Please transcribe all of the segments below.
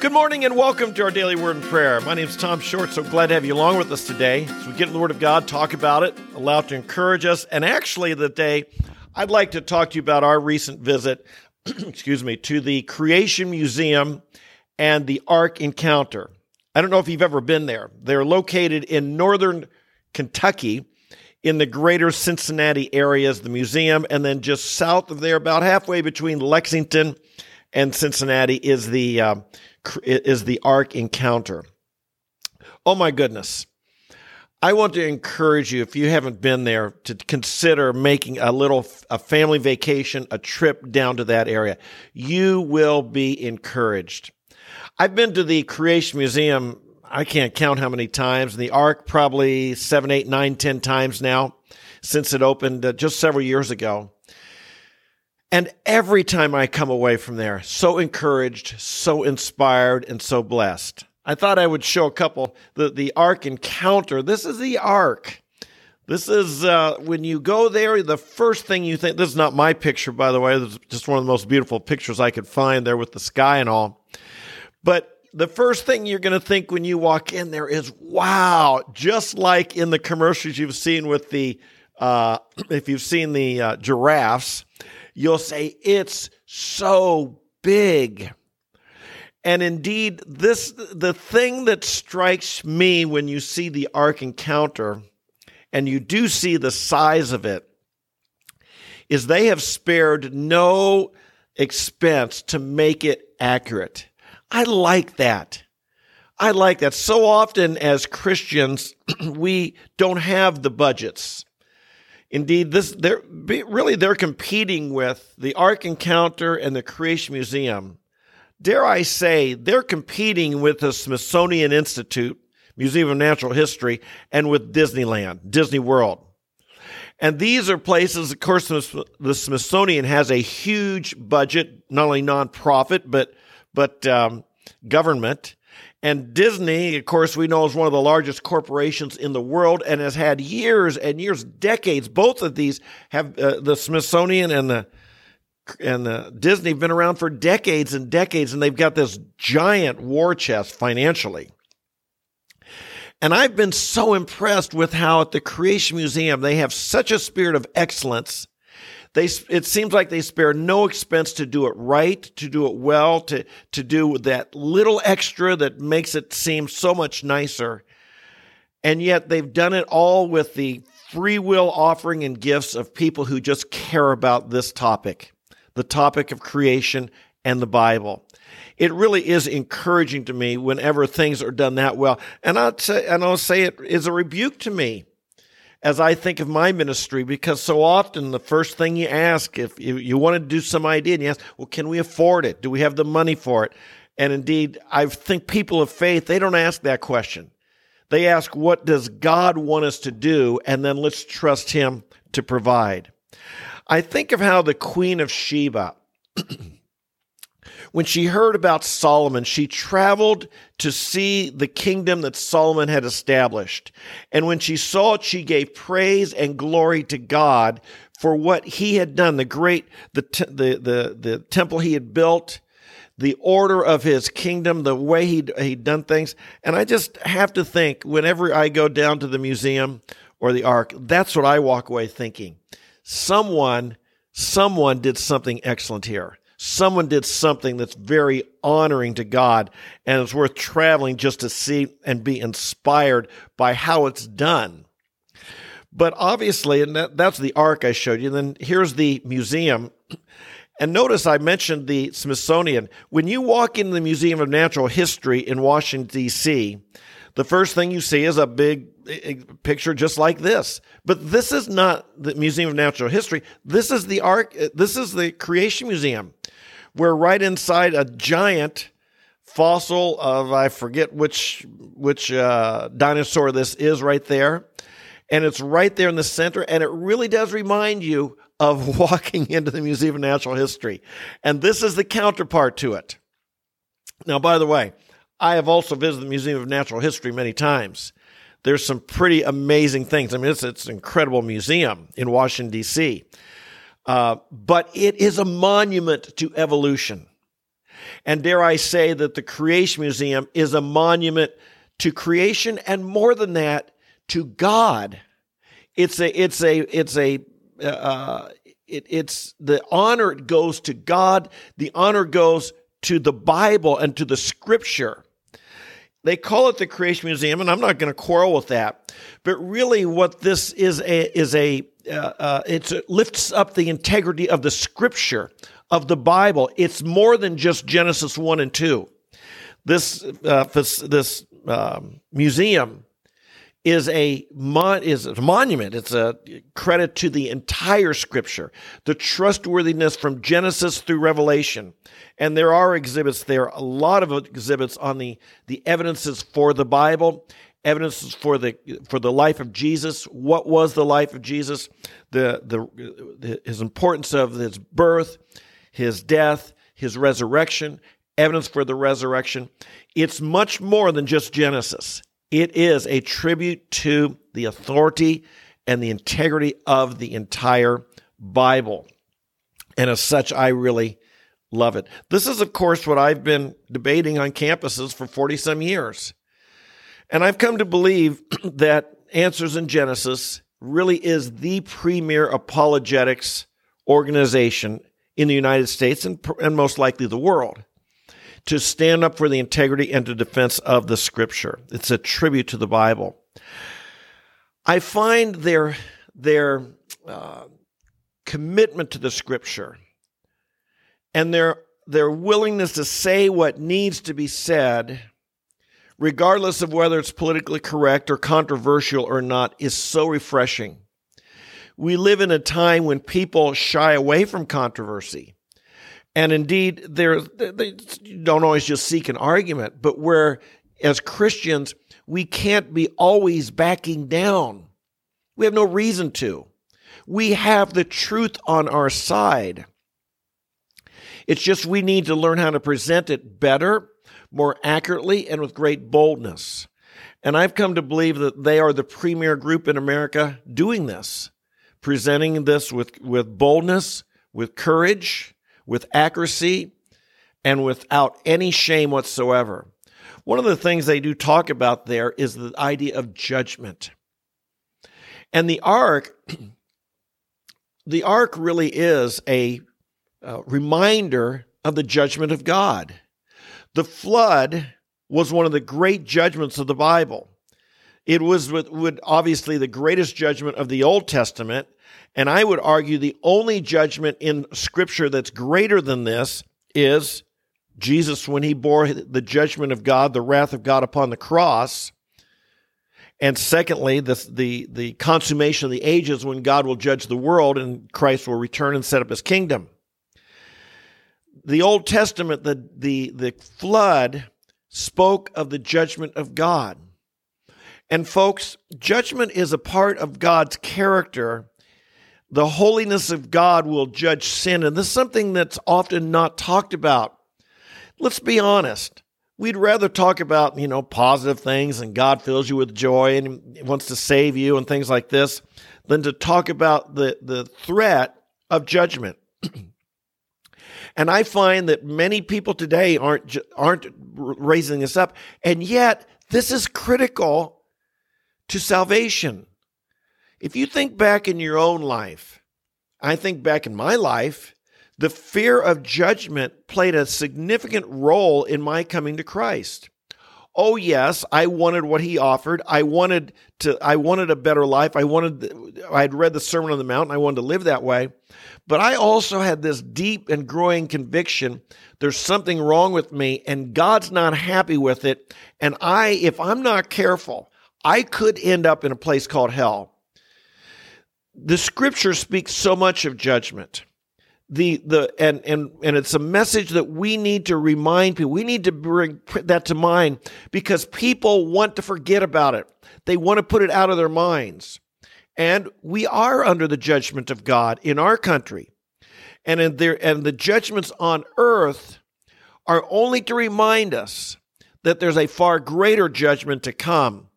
Good morning and welcome to our daily word and prayer. My name is Tom Short, so glad to have you along with us today as we get in the Word of God, talk about it, allow it to encourage us. And actually, today, I'd like to talk to you about our recent visit, excuse me, to the Creation Museum and the Ark Encounter. I don't know if you've ever been there. They're located in northern Kentucky in the greater Cincinnati areas, the museum, and then just south of there, about halfway between Lexington and Cincinnati, is the uh, is the Ark Encounter. Oh my goodness. I want to encourage you, if you haven't been there, to consider making a little a family vacation, a trip down to that area. You will be encouraged. I've been to the Creation Museum. I can't count how many times. The Ark probably seven, eight, nine, ten times now since it opened uh, just several years ago. And every time I come away from there, so encouraged, so inspired, and so blessed. I thought I would show a couple. The, the Ark Encounter. This is the Ark. This is uh, when you go there, the first thing you think. This is not my picture, by the way. This is just one of the most beautiful pictures I could find there with the sky and all. But the first thing you're going to think when you walk in there is, wow, just like in the commercials you've seen with the, uh, if you've seen the uh, giraffes, you'll say, it's so big. And indeed, this, the thing that strikes me when you see the Ark encounter, and you do see the size of it, is they have spared no expense to make it accurate. I like that. I like that. So often as Christians, we don't have the budgets. Indeed, this they're really they're competing with the Ark Encounter and the Creation Museum. Dare I say, they're competing with the Smithsonian Institute, Museum of Natural History, and with Disneyland, Disney World. And these are places, of course, the Smithsonian has a huge budget, not only nonprofit, but but um, government. And Disney, of course, we know is one of the largest corporations in the world and has had years and years, decades. Both of these have uh, the Smithsonian and the and the Disney have been around for decades and decades, and they've got this giant war chest financially. And I've been so impressed with how at the Creation Museum they have such a spirit of excellence they, it seems like they spare no expense to do it right, to do it well, to, to do that little extra that makes it seem so much nicer. And yet they've done it all with the free will offering and gifts of people who just care about this topic, the topic of creation and the Bible. It really is encouraging to me whenever things are done that well. And I'll say, and I'll say it is a rebuke to me as I think of my ministry, because so often the first thing you ask, if you, you want to do some idea, and you ask, well, can we afford it? Do we have the money for it? And indeed, I think people of faith, they don't ask that question. They ask, what does God want us to do? And then let's trust Him to provide. I think of how the Queen of Sheba, when she heard about Solomon, she traveled to see the kingdom that Solomon had established. And when she saw it, she gave praise and glory to God for what he had done, the great, the, the, the, the temple he had built, the order of his kingdom, the way he'd, he'd done things. And I just have to think whenever I go down to the museum or the ark, that's what I walk away thinking. Someone, someone did something excellent here someone did something that's very honoring to God and it's worth traveling just to see and be inspired by how it's done. But obviously, and that, that's the ark I showed you. And then here's the museum. And notice I mentioned the Smithsonian. When you walk into the Museum of Natural History in Washington, D.C., the first thing you see is a big picture just like this. But this is not the Museum of Natural History. This is the ark. This is the Creation Museum. We're right inside a giant fossil of I forget which which uh, dinosaur this is right there, and it's right there in the center, and it really does remind you of walking into the Museum of Natural History, and this is the counterpart to it. Now, by the way, I have also visited the Museum of Natural History many times. There's some pretty amazing things. I mean, it's, it's an incredible museum in Washington, D.C. Uh, but it is a monument to evolution. And dare I say that the Creation Museum is a monument to creation and more than that, to God. It's a, it's a, it's a, uh, it, it's the honor goes to God. The honor goes to the Bible and to the scripture. They call it the Creation Museum, and I'm not going to quarrel with that. But really, what this is a, is a uh, uh, it lifts up the integrity of the Scripture of the Bible. It's more than just Genesis one and two. This uh, this, this um, museum is a mon- is a monument. It's a credit to the entire Scripture, the trustworthiness from Genesis through Revelation, and there are exhibits there. A lot of exhibits on the the evidences for the Bible, evidences for the for the life of Jesus. What was the life of Jesus? The the, the his importance of his birth, his death, his resurrection, evidence for the resurrection. It's much more than just Genesis. It is a tribute to the authority and the integrity of the entire Bible. And as such, I really love it. This is, of course, what I've been debating on campuses for 40 some years. And I've come to believe that Answers in Genesis really is the premier apologetics organization in the United States and, and most likely the world to stand up for the integrity and to defense of the scripture. It's a tribute to the Bible. I find their, their uh, commitment to the scripture and their, their willingness to say what needs to be said, regardless of whether it's politically correct or controversial or not, is so refreshing. We live in a time when people shy away from controversy. And indeed, they don't always just seek an argument, but where as Christians, we can't be always backing down. We have no reason to. We have the truth on our side. It's just we need to learn how to present it better, more accurately, and with great boldness. And I've come to believe that they are the premier group in America doing this, presenting this with, with boldness, with courage, with accuracy and without any shame whatsoever. One of the things they do talk about there is the idea of judgment. And the ark, the ark really is a, reminder of the judgment of God. The flood was one of the great judgments of the Bible. It was would obviously the greatest judgment of the Old Testament, and I would argue the only judgment in Scripture that's greater than this is Jesus when he bore the judgment of God, the wrath of God upon the cross. And secondly, the, the, the consummation of the ages when God will judge the world and Christ will return and set up his kingdom. The Old Testament, the, the, the flood spoke of the judgment of God. And folks, judgment is a part of God's character the holiness of God will judge sin. And this is something that's often not talked about. Let's be honest. We'd rather talk about, you know, positive things and God fills you with joy and wants to save you and things like this than to talk about the, the threat of judgment. and I find that many people today aren't, aren't raising this up. And yet, this is critical to salvation. If you think back in your own life, I think back in my life, the fear of judgment played a significant role in my coming to Christ. Oh yes, I wanted what he offered. I wanted to I wanted a better life. I wanted I had read the Sermon on the Mount and I wanted to live that way. But I also had this deep and growing conviction there's something wrong with me and God's not happy with it and I if I'm not careful, I could end up in a place called hell the scripture speaks so much of judgment. The the and and and it's a message that we need to remind people. We need to bring that to mind because people want to forget about it. They want to put it out of their minds. And we are under the judgment of god in our country. And in there and the judgments on earth are only to remind us that there's a far greater judgment to come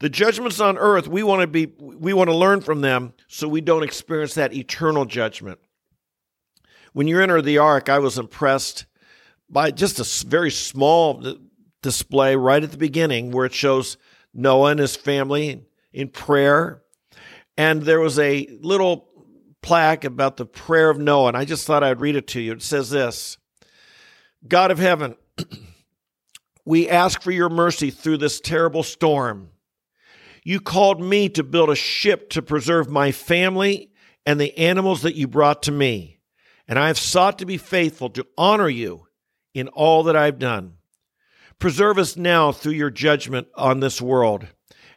the judgments on earth, we want to be we want to learn from them so we don't experience that eternal judgment. When you enter the ark, I was impressed by just a very small display right at the beginning where it shows Noah and his family in prayer. And there was a little plaque about the prayer of Noah, and I just thought I'd read it to you. It says this God of heaven, we ask for your mercy through this terrible storm. You called me to build a ship to preserve my family and the animals that you brought to me, and I have sought to be faithful to honor you in all that I've done. Preserve us now through your judgment on this world,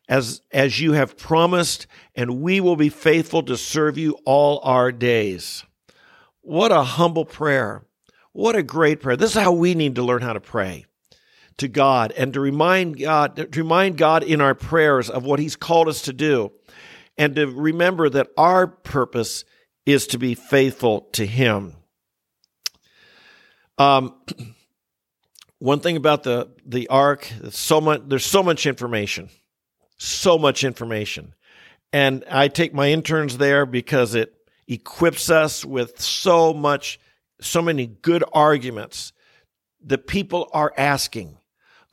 as, as you have promised, and we will be faithful to serve you all our days. What a humble prayer. What a great prayer. This is how we need to learn how to pray to God and to remind God, to remind God in our prayers of what He's called us to do, and to remember that our purpose is to be faithful to Him. Um, one thing about the the ark, so much there's so much information, so much information, and I take my interns there because it equips us with so much, so many good arguments that people are asking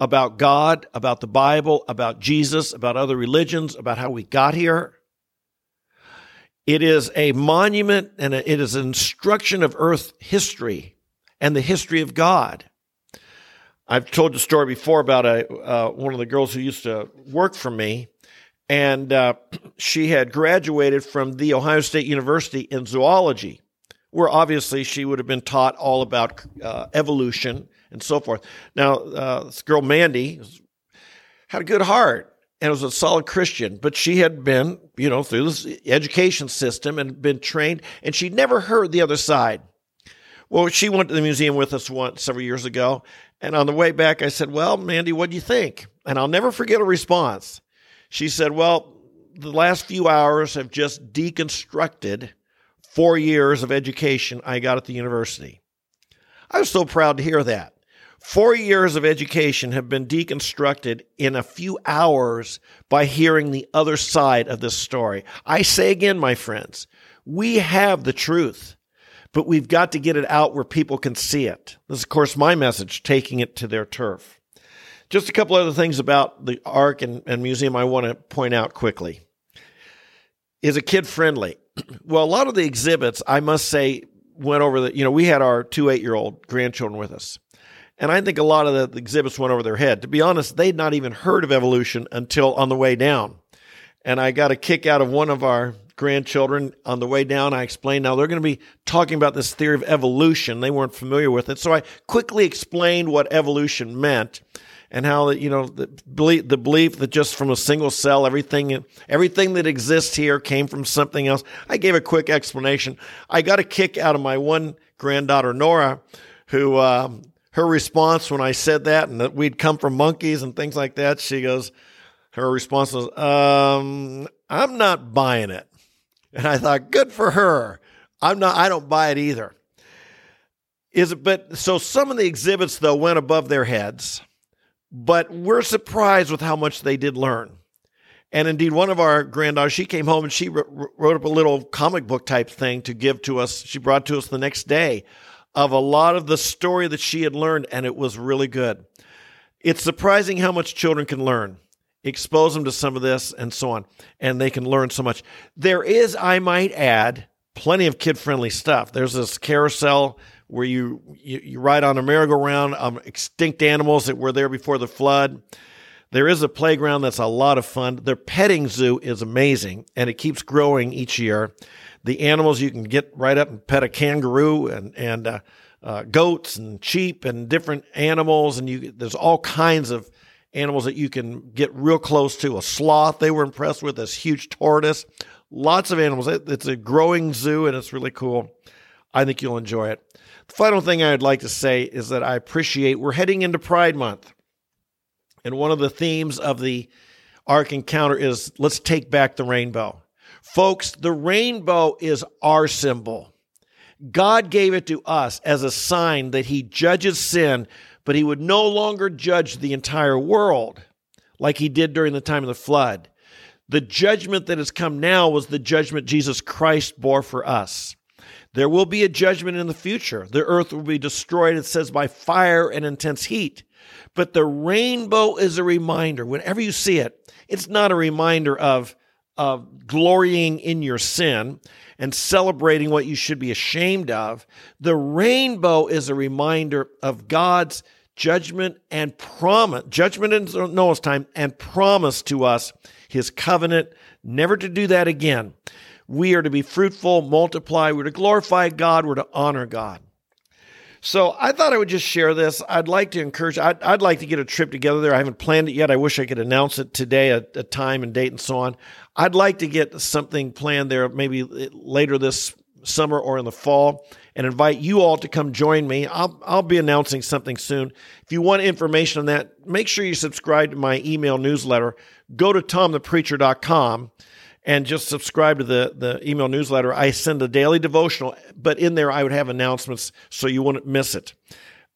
about God, about the Bible, about Jesus, about other religions, about how we got here. It is a monument and it is an instruction of earth history and the history of God. I've told the story before about a uh, one of the girls who used to work for me, and uh, she had graduated from the Ohio State University in zoology, where obviously she would have been taught all about uh, evolution and so forth. Now, uh, this girl Mandy had a good heart and was a solid Christian, but she had been, you know, through this education system and been trained, and she'd never heard the other side. Well, she went to the museum with us once several years ago, and on the way back, I said, "Well, Mandy, what do you think?" And I'll never forget her response. She said, "Well, the last few hours have just deconstructed four years of education I got at the university." I was so proud to hear that. Four years of education have been deconstructed in a few hours by hearing the other side of this story. I say again, my friends, we have the truth, but we've got to get it out where people can see it. This is, of course, my message, taking it to their turf. Just a couple other things about the Ark and, and Museum I want to point out quickly. Is it kid friendly? Well, a lot of the exhibits, I must say, went over the, you know, we had our two eight year old grandchildren with us. And I think a lot of the exhibits went over their head. To be honest, they'd not even heard of evolution until on the way down. And I got a kick out of one of our grandchildren on the way down. I explained now they're going to be talking about this theory of evolution. They weren't familiar with it. So I quickly explained what evolution meant and how you know the belief, the belief that just from a single cell everything everything that exists here came from something else. I gave a quick explanation. I got a kick out of my one granddaughter Nora, who um, her response when I said that and that we'd come from monkeys and things like that, she goes, her response was, um, I'm not buying it. And I thought, good for her. I'm not, I don't buy it either. Is it, but so some of the exhibits though went above their heads, but we're surprised with how much they did learn. And indeed, one of our granddaughters, she came home and she wrote up a little comic book type thing to give to us. She brought to us the next day of a lot of the story that she had learned, and it was really good. It's surprising how much children can learn. Expose them to some of this and so on, and they can learn so much. There is, I might add, plenty of kid friendly stuff. There's this carousel where you, you, you ride on a merry-go-round um, extinct animals that were there before the flood. There is a playground that's a lot of fun. Their petting zoo is amazing, and it keeps growing each year the animals you can get right up and pet a kangaroo and and uh, uh, goats and sheep and different animals, and you there's all kinds of animals that you can get real close to. A sloth they were impressed with, this huge tortoise, lots of animals. It, it's a growing zoo and it's really cool. I think you'll enjoy it. The final thing I'd like to say is that I appreciate we're heading into Pride Month. And one of the themes of the Ark Encounter is let's take back the rainbow. Folks, the rainbow is our symbol. God gave it to us as a sign that He judges sin, but He would no longer judge the entire world like He did during the time of the flood. The judgment that has come now was the judgment Jesus Christ bore for us. There will be a judgment in the future. The earth will be destroyed, it says, by fire and intense heat. But the rainbow is a reminder. Whenever you see it, it's not a reminder of, of glorying in your sin and celebrating what you should be ashamed of. The rainbow is a reminder of God's judgment and promise, judgment in Noah's time, and promise to us his covenant never to do that again. We are to be fruitful, multiply, we're to glorify God, we're to honor God. So I thought I would just share this. I'd like to encourage, I'd, I'd like to get a trip together there. I haven't planned it yet. I wish I could announce it today, a, a time and date and so on. I'd like to get something planned there maybe later this summer or in the fall and invite you all to come join me. I'll, I'll be announcing something soon. If you want information on that, make sure you subscribe to my email newsletter. Go to tomthepreacher.com and just subscribe to the, the email newsletter. I send a daily devotional, but in there I would have announcements so you wouldn't miss it.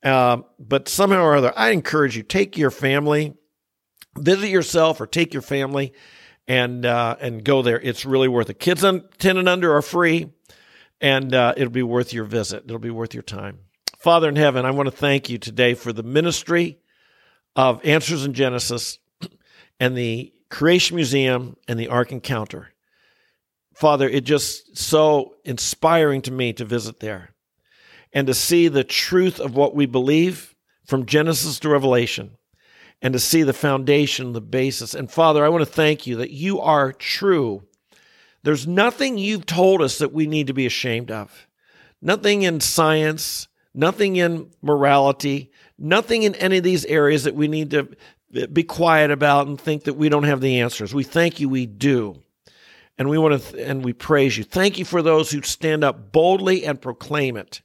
Uh, but somehow or other, I encourage you take your family, visit yourself, or take your family and uh, and go there. It's really worth it. Kids on ten and under are free, and uh, it'll be worth your visit. It'll be worth your time. Father in heaven, I want to thank you today for the ministry of Answers in Genesis and the Creation Museum and the Ark Encounter. Father, it just so inspiring to me to visit there and to see the truth of what we believe from Genesis to Revelation and to see the foundation, the basis. And Father, I want to thank you that you are true. There's nothing you've told us that we need to be ashamed of. Nothing in science, nothing in morality, nothing in any of these areas that we need to be quiet about and think that we don't have the answers. We thank you, we do. And we want to, th- and we praise you. Thank you for those who stand up boldly and proclaim it.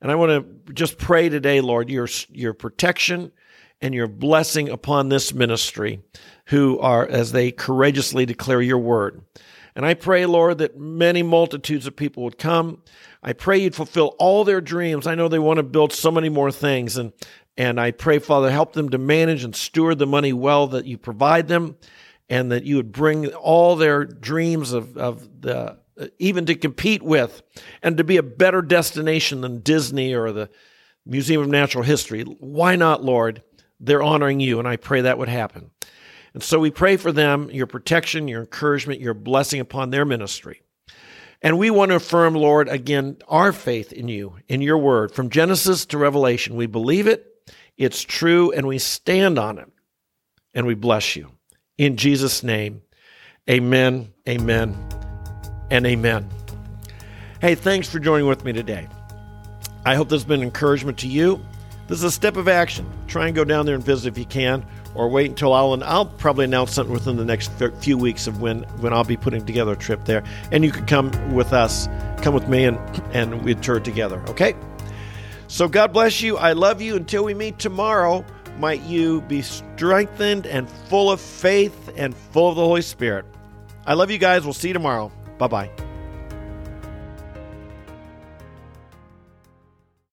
And I want to just pray today, Lord, your, your protection and your blessing upon this ministry who are, as they courageously declare your word. And I pray, Lord, that many multitudes of people would come. I pray you'd fulfill all their dreams. I know they want to build so many more things. And and I pray, Father, help them to manage and steward the money well that you provide them, and that you would bring all their dreams of, of the even to compete with and to be a better destination than Disney or the Museum of Natural History. Why not, Lord? They're honoring you, and I pray that would happen. And so we pray for them, your protection, your encouragement, your blessing upon their ministry. And we want to affirm, Lord, again, our faith in you, in your word, from Genesis to Revelation. We believe it, it's true, and we stand on it. And we bless you. In Jesus' name, amen, amen, and amen. Hey, thanks for joining with me today. I hope this has been encouragement to you. This is a step of action. Try and go down there and visit if you can, or wait until I'll I'll probably announce something within the next few weeks of when when I'll be putting together a trip there, and you can come with us, come with me, and and we tour together. Okay. So God bless you. I love you. Until we meet tomorrow, might you be strengthened and full of faith and full of the Holy Spirit. I love you guys. We'll see you tomorrow. Bye bye.